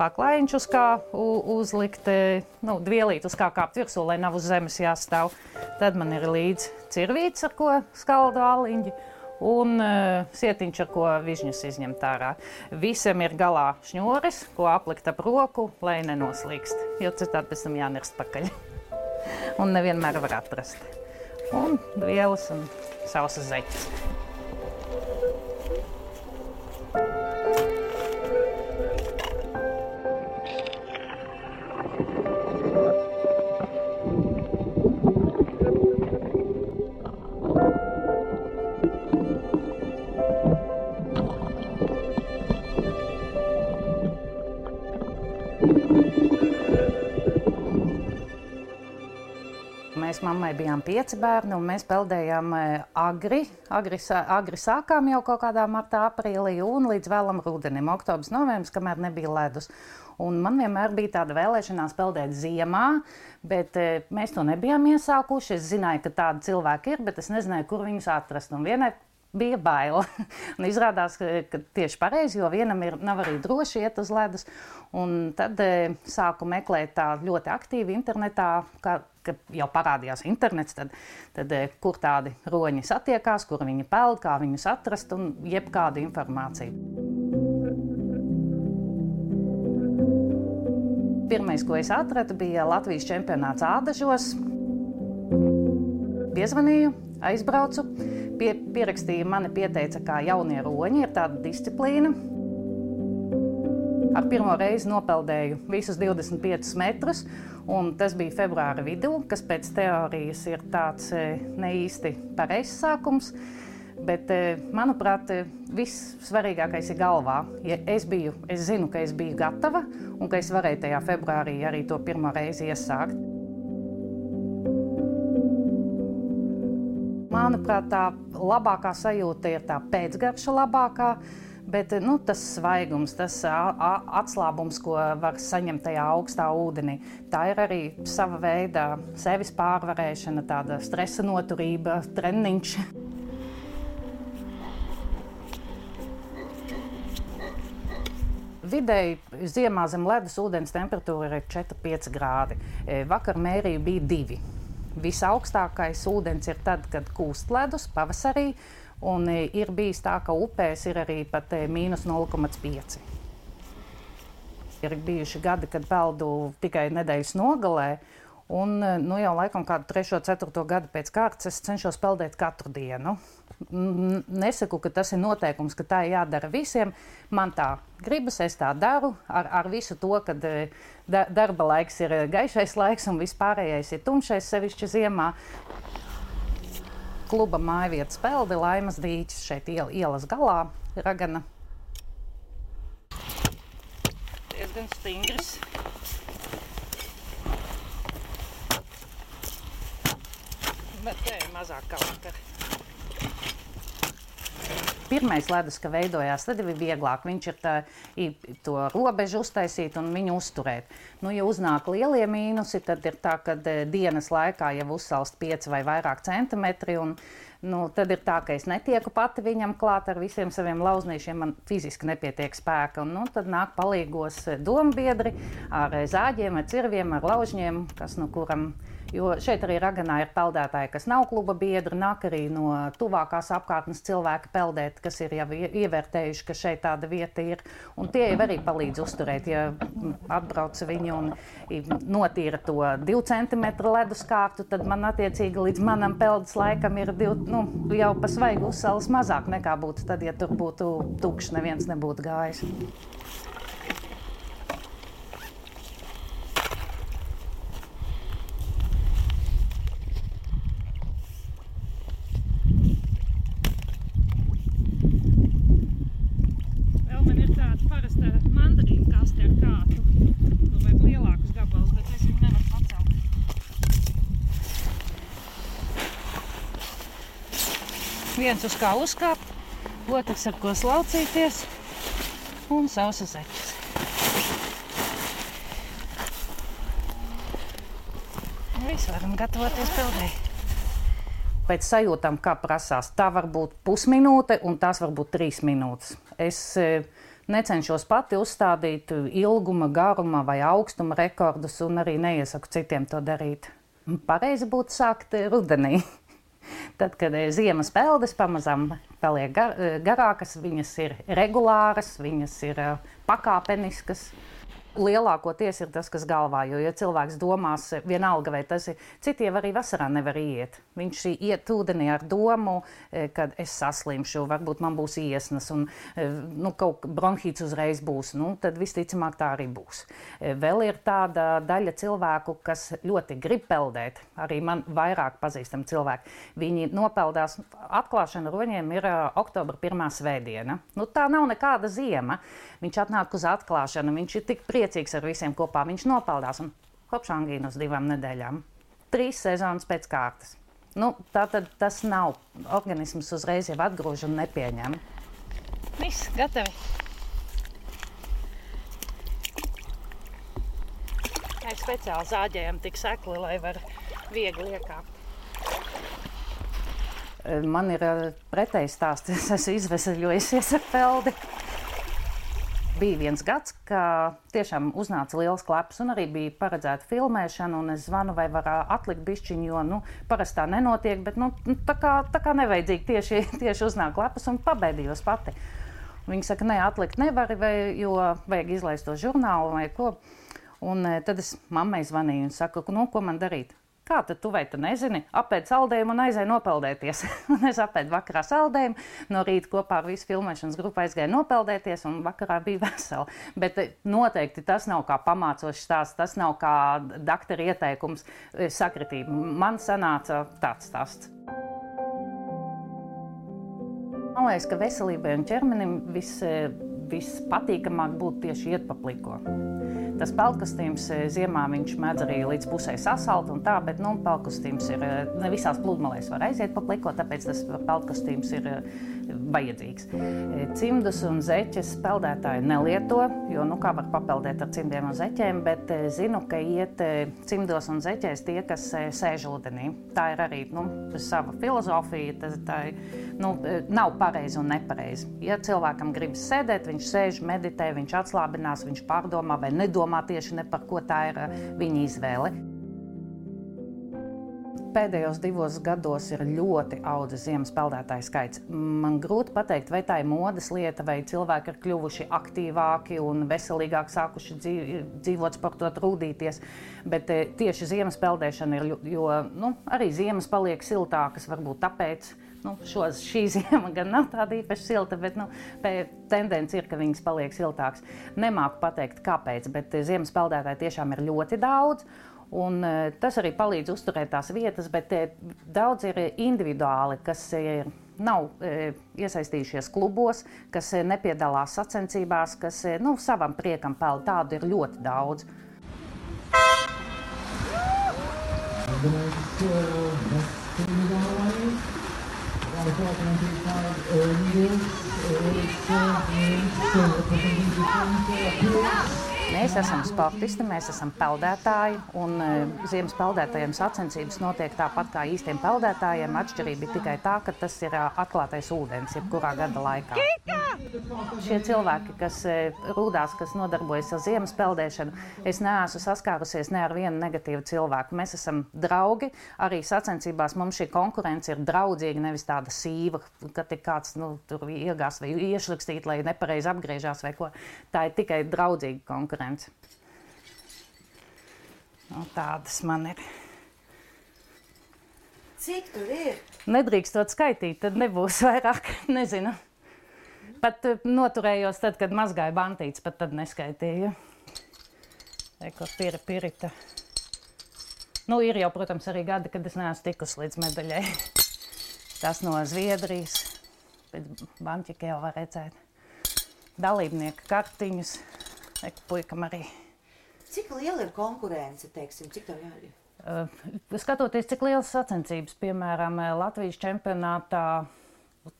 paklājiņš, uz kā uzlikt nu, dvielīt, uz kā kāpt virsū, lai nav uz zemes jāstāv. Tad man ir līdzi cirvīts, ar ko skaldu aliņģi. Un uh, sietiņš, ar ko vižņus izņemt ārā. Visam ir galā šņūris, ko aplikt ap roku, lai nenoslīkst. Jo citādi pēc tam jānirst pakaļ. un nevienmēr var atrast. Un vielas un sausas zeķes. Mammai bijām pieci bērni, un mēs peldējām eh, agri. Agri, agri sākām jau kaut kādā martā, aprīlī un līdz vēlam rudenim, oktobris, novembris, kamēr nebija ledus. Un man vienmēr bija tāda vēlēšanās peldēt ziemā, bet e, mēs to nebijām iesākuši. Es zināju, ka tādi cilvēki ir, bet es nezināju, kur viņus atrast. Un vienai bija bail. un izrādās, ka tieši pareizi, jo vienam ir, nav arī droši iet uz ledus. Un tad e, sāku meklēt tā ļoti aktīvi internetā, kā, ka jau parādījās internets, tad, tad e, kur tādi roņi satiekās, kur viņi peld, kā viņus atrast un jebkādu informāciju. Pirmais, ko es atradu, bija Latvijas čempionāts Ādažos. Piezvanīju, aizbraucu pie, pierakstīja, mani pieteica, kā jaunie roņi, ir tāda disciplīna. Ar pirmo reizi nopeldēju visus 25 metrus, un tas bija februāra vidū, kas pēc teorijas ir tāds e, ne īsti pareizs sākums. Bet, e, manuprāt, e, viss svarīgākais ir galvā. Ja es, biju, es zinu, ka es biju gatava un ka es varēju tajā februārī arī to pirmo reizi iesākt. Manuprāt, tā labākā sajūta ir tā pēcgarša labākā. Bet nu, tas svaigums, tas atslābums, ko var saņemt tajā augstā ūdenī, tā ir arī sava veida sevis pārvarēšana, tāda stresa noturība, treniņš. Vidēji ziemā zem ledus ūdens temperatūra ir 4,5 grādi. Vakar mērīja bija 2. Visaugstākais ūdens ir tad, kad kūst ledus pavasarī, un e, ir bijis tā, ka upēs ir arī pat e, mīnus 0,5. Ir bijuši gadi, kad peldu tikai nedēļas nogalē, un e, nu, jau laikam kādu 3, 4 gadu pēc kārtas es cenšos peldēt katru dienu. Nesaku, ka tas ir noteikums, ka tā ir jādara visiem. Man tā gribas, es tā daru ar, ar visu to, ka e, da, darba laiks ir e, gaišais laiks un vispārējais ir tumšais, sevišķi ziemā. Kluba mājvietas pelde, laimas dīķis šeit iel, ielas galā, ragana. Diezgan stingrs. Bet te ir mazāk kā vakar pirmais ledus, ka veidojās, tad bija vieglāk. Viņš ir tā, to robežu uztaisīt un viņu uzturēt. Nu, ja uznāk lielie mīnusi, tad ir tā, ka e, dienas laikā jau uzsalst 5 vai vairāk centimetri. Un, nu, tad ir tā, ka es netieku pati viņam klāt ar visiem saviem lauznīšiem. Man fiziski nepietiek spēka. Un, nu, tad nāk palīgos e, dombiedri ar e, zāģiem, ar cirviem, ar laužņiem, kas nu kuram ir Jo šeit arī Raganā ir peldētāji, kas nav kluba biedri, nāk arī no tuvākās apkārtnes cilvēki peldēt, kas ir jau ievērtējuši, ka šeit tāda vieta ir. Un tie jau arī palīdz uzturēt, ja atbrauca viņi un notīra to divu centimetru ledus kārtu, tad man attiecīgi līdz manam peldas laikam ir div, nu, jau pa svaigu uzsalas mazāk nekā būtu tad, ja tur būtu tukšs, neviens nebūtu gājis. Viens uz kā uzkāpt, otrs ar ko slaucīties un sausas zeķes. Viss varam gatavoties peldēji. Pēc sajūtām, kā prasās, tā var būt pusminūte un tās var būt trīs minūtes. Es e, necenšos pati uzstādīt ilguma, garuma vai augstuma rekordus, un arī neiesaku citiem to darīt. Pareizi būtu sākt rudenī. Tad, kad ziemas peldes pamazām paliek gar, garākas, viņas ir regulāras, viņas ir pakāpeniskas lielākoties ir tas, kas galvā. Jo, ja cilvēks domās, vienalga, vai tas ir, citi jau arī vasarā nevar iet. Viņš iet ūdenī ar domu, e, ka es saslimšu, varbūt man būs iesnas, un e, nu, kaut kā bronhīts uzreiz būs. Nu, tad visticamāk tā arī būs. E, vēl ir tāda daļa cilvēku, kas ļoti grib peldēt. Arī man vairāk pazīstami cilvēki. Viņi nopeldās, atklāšana roņiem ir oktobra pirmā svētdiena. Nu, tā nav nekāda ziema. Viņš atnāk uz atklāšanu, viņš ir tik priecīgs ar visiem kopā. Viņš nopeldās un kopš angīnas divām nedēļām. Trīs sezonas pēc kārtas. Nu, tā tad tas nav. Organisms uzreiz jau atgrūž un nepieņem. Viss gatavi. Mēs speciāli zāģējam tik sekli, lai var viegli iekāpt. Man ir pretējs stāsts. Es esmu izvesaļojusies ar peldi bija viens gads, ka tiešām uznāca liels klaps, un arī bija paredzēta filmēšana. Es zvanu, vai var atlikt bišķiņu, jo nu, parasti tā nenotiek. Bet nu, nu, tā, kā, tā kā nevajadzīgi tieši, tieši uznāk klapas un pabeidījos pati. Viņi saka, nē, atlikt nevar, vai, jo vajag izlaist to žurnālu vai ko. Un tad es mammai zvanīju un saku, nu, ko man darīt. Kā tu vai tu nezini? Apēd saldējumu un aizēj nopeldēties. un es apēdu vakarā saldējumu, no rīta kopā ar visu filmēšanas grupu aizgāju nopeldēties, un vakarā bija vesela. Bet eh, noteikti tas nav kā pamācošs stāsts, tas nav kā doktora ieteikums eh, sakritība. Man sanāca tāds stāsts. Man liekas, ka veselībai un ķermenim vis, eh, vispatīkamāk būtu tieši iet pa pliko. Tas pelnkostīms eh, ziemā viņš mēdz arī līdz pusē sasalt un tā, bet nu, pelnkostīms ir eh, ne visās pludmalēs var aiziet pa pliko, tāpēc tas pelnkostīms ir eh, vajadzīgs. Cimdus un zeķes peldētāji nelieto, jo nu, kā var papeldēt ar cimdiem un zeķiem, bet zinu, ka iet cimdos un zeķēs tie, kas sēž ūdenī. Tā ir arī nu, sava filozofija, tas tā, nu, nav pareizi un nepareizi. Ja cilvēkam gribas sēdēt, viņš sēž, meditē, viņš atslābinās, viņš pārdomā vai nedomā tieši ne par ko tā ir eh, viņa izvēle. Pēdējos divos gados ir ļoti audzis ziemas peldētāju skaits. Man grūti pateikt, vai tā ir modes lieta, vai cilvēki ir kļuvuši aktīvāki un veselīgāk sākuši dzīvot, sportot, rūdīties. Bet eh, tieši ziemas peldēšana ir, jo nu, arī ziemas paliek siltākas, varbūt tāpēc. Nu, šos, šī zima gan nav tāda īpaši silta, bet nu, tendence ir, ka viņas paliek siltākas. Nemāku pateikt, kāpēc, bet ziemas peldētāji tiešām ir ļoti daudz. Un, uh, tas arī palīdz uzturēt tās vietas, bet uh, daudz ir individuāli, kas ir, nav uh, iesaistījušies klubos, kas uh, nepiedalās sacensībās, kas uh, nu, savam priekam peld. Tādu ir ļoti daudz. Thank you. Mēs esam sportisti, mēs esam peldētāji, un uh, ziemas peldētājiem sacensības notiek tāpat kā īstiem peldētājiem. Atšķirība ir tikai tā, ka tas ir uh, atklātais ūdens, jebkurā gada laikā. Šie cilvēki, kas uh, rūdās, kas nodarbojas ar ziemas peldēšanu, es neesmu saskārusies ne ar vienu negatīvu cilvēku. Mēs esam draugi, arī sacensībās mums šī konkurence ir draudzīga, nevis tāda sīva, ka tik kāds nu, tur iegās vai iešlikstīt, lai nepareizi apgriežās vai ko. Tā ir tikai draudzīga konkurence konkurence. Nu, tādas man ir. Cik tur ir? Nedrīkstot skaitīt, tad nebūs vairāk. Nezinu. Pat eh, noturējos tad, kad mazgāju bantītes, pat tad neskaitīju. Eko pira pirita. Nu, ir jau, protams, arī gadi, kad es neesmu tikusi līdz medaļai. Tas no Zviedrijas. Pēc banķika jau var redzēt. Dalībnieku kartiņus. Eku puikam arī. Cik liela ir konkurence, teiksim, cik tev jāir? Uh, skatoties, cik liels sacensības, piemēram, eh, Latvijas čempionātā,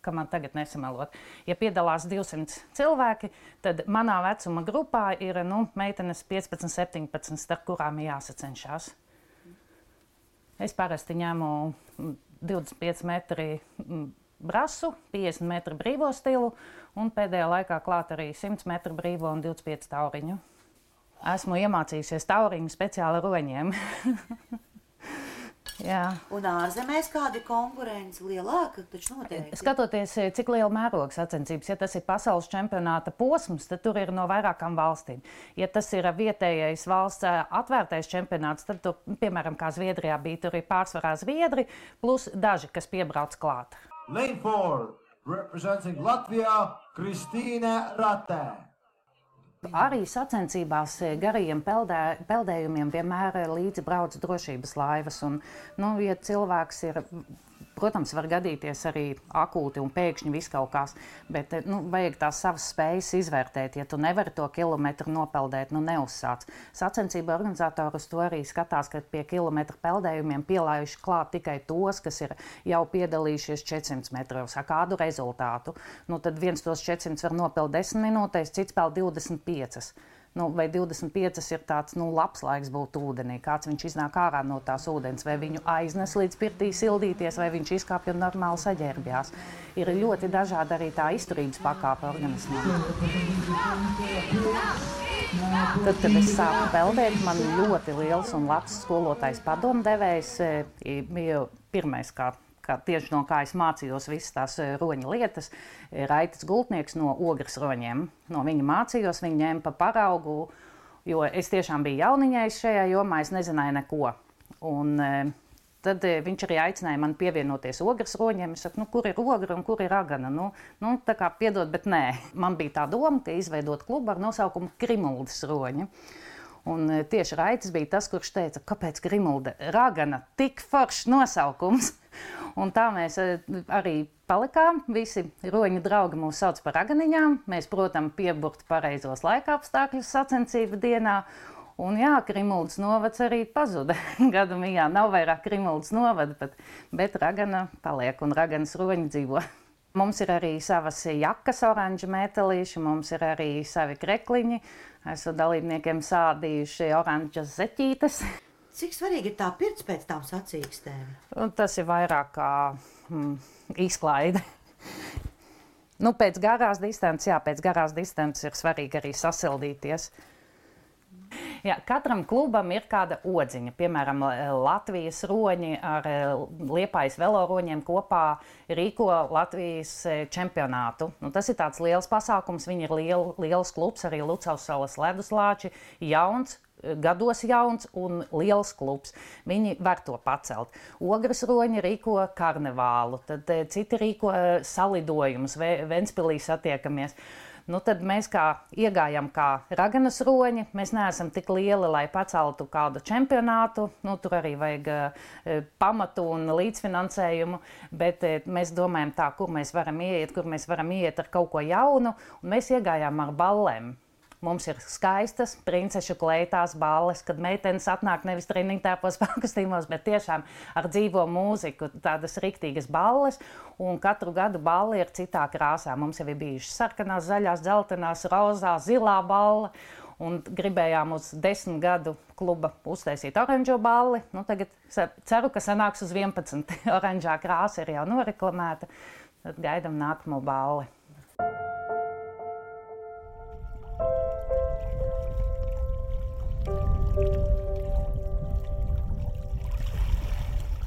kā man tagad nesamelot, ja piedalās 200 cilvēki, tad manā vecuma grupā ir nu, meitenes 15, 17, starp kurām ir jāsacenšas. Es parasti ņemu 25 metri brasu, 50 metru brīvo stilu un pēdējā laikā klāt arī 100 metru brīvo un 25 tauriņu. Esmu iemācījusies tauriņu speciāli roņiem. Jā. Un ārzemēs kāda ir konkurence lielāka? Noteikti. Skatoties, eh, cik liela mēroga sacensības, ja tas ir pasaules čempionāta posms, tad tur ir no vairākām valstīm. Ja tas ir vietējais valsts eh, atvērtais čempionāts, tad, tur, piemēram, kā Zviedrijā bija, tur ir pārsvarā Zviedri, plus daži, kas piebrauc klāt. Lane 4, representing Latvijā, Kristīne Ratē. Arī sacensībās eh, garajiem peldē, peldējumiem vienmēr eh, līdzi brauc drošības laivas. Un, nu, ja cilvēks ir Protams, var gadīties arī akūti un pēkšņi viss kaut kas, bet nu, vajag tās savas spējas izvērtēt. Ja tu nevari to kilometru nopeldēt, nu neuzsāc. Sacensību organizatori uz to arī skatās, ka pie kilometru peldējumiem pielājuši klāt tikai tos, kas ir jau piedalījušies 400 metros ar kādu rezultātu. Nu, tad viens tos 400 var nopeld 10 minūtēs, cits peld 25 nu, vai 25 ir tāds nu, labs laiks būt ūdenī, kāds viņš iznāk ārā no tās ūdens, vai viņu aiznes līdz pirtī sildīties, vai viņš izkāpj un normāli saģērbjās. Ir ļoti dažāda arī tā izturības pakāpe organismam. Tad, kad es sāku peldēt, man ļoti liels un labs skolotājs padomdevējs eh, bija pirmais, kā kā tieši no kā es mācījos visas tās eh, roņa lietas, eh, Raitas Gultnieks no ogres roņiem. No viņa mācījos, viņa ņēma pa paraugu, jo es tiešām biju jauniņais šajā jomā, es nezināju neko. Un, eh, Tad viņš arī aicināja mani pievienoties ogres roņiem. Es saku, nu, kur ir ogra un kur ir ragana? Nu, nu, tā kā piedod, bet nē. Man bija tā doma, ka izveidot klubu ar nosaukumu Krimuldas roņi. Un tieši Raitas bija tas, kurš teica, kāpēc Grimulda ragana tik foršs nosaukums. Un tā mēs eh, arī palikām. Visi roņu draugi mūs sauc par raganiņām. Mēs, protams, pieburti pareizos laika apstākļus sacensību dienā. Un jā, Krimuldas novads arī pazuda. Gadu mijā nav vairāk Krimuldas novada, bet, bet ragana paliek un raganas roņi dzīvo. Mums ir arī savas jakas, oranža metālīši, mums ir arī savi krekliņi. Esmu dalībniekiem sādījuši oranžas zeķītes. Cik svarīgi ir tā pirts pēc tām sacīkstēm? Tas ir vairāk kā mm, izklaide. nu, pēc garās distances, jā, pēc garās distances ir svarīgi arī sasildīties. Jā, katram klubam ir kāda odziņa. Piemēram, Latvijas roņi ar eh, liepais veloroņiem kopā rīko Latvijas eh, čempionātu. Nu, tas ir tāds liels pasākums. Viņi ir liel, liels klubs, arī Lucavas salas leduslāči, jauns, gados jauns un liels klubs. Viņi var to pacelt. Ogres roņi rīko karnevālu, tad eh, citi rīko eh, salidojumus, Ventspilī satiekamies. Nu, tad mēs kā iegājām kā raganas roņi. Mēs neesam tik lieli, lai paceltu kādu čempionātu. Nu, tur arī vajag uh, pamatu un līdzfinansējumu. Bet uh, mēs domājam, tā, kur mēs varam iet, kur mēs varam iet ar kaut ko jaunu. Un mēs iegājām ar ballēm. Mums ir skaistas princešu kleitās balles, kad meitenes atnāk nevis treniņu tēpos pakastīmos, bet tiešām ar dzīvo mūziku, tādas riktīgas balles. Un katru gadu balli ir citā krāsā. Mums jau ir bijušas sarkanās, zaļās, dzeltenās, rozā, zilā balle. Un gribējām uz desmit gadu kluba uztaisīt oranžo balli. Nu, tagad ceru, ka sanāks uz 11. Oranžā krāsa ir jau noreklamēta. Tad gaidām nākamo balli.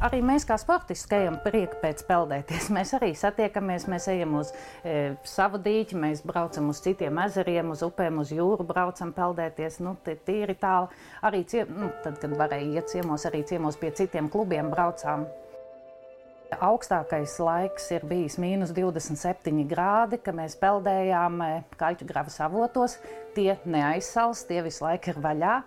Arī mēs kā sportisti ejam prieka pēc peldēties. Mēs arī satiekamies, mēs ejam uz e, savu dīķi, mēs braucam uz citiem ezeriem, uz upēm, uz jūru, braucam peldēties. Nu, tīri tālu. Arī ciem, nu, tad, kad varēja iet ciemos, arī ciemos pie citiem klubiem braucām. Augstākais laiks ir bijis mīnus 27 grādi, kad mēs peldējām e, kaļķu gravas avotos. Tie neaizsals, tie visu laiku ir vaļā.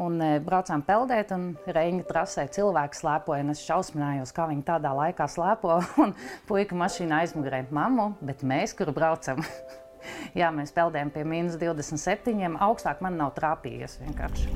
Un e, braucām peldēt, un Reņģa trasē cilvēki slēpoja. Es šausminājos, kā viņi tādā laikā slēpo. Un puika mašīna aizmugurē mammu, bet mēs, kur braucam, jā, mēs peldējam pie minus 27. Augstāk man nav trāpījies vienkārši.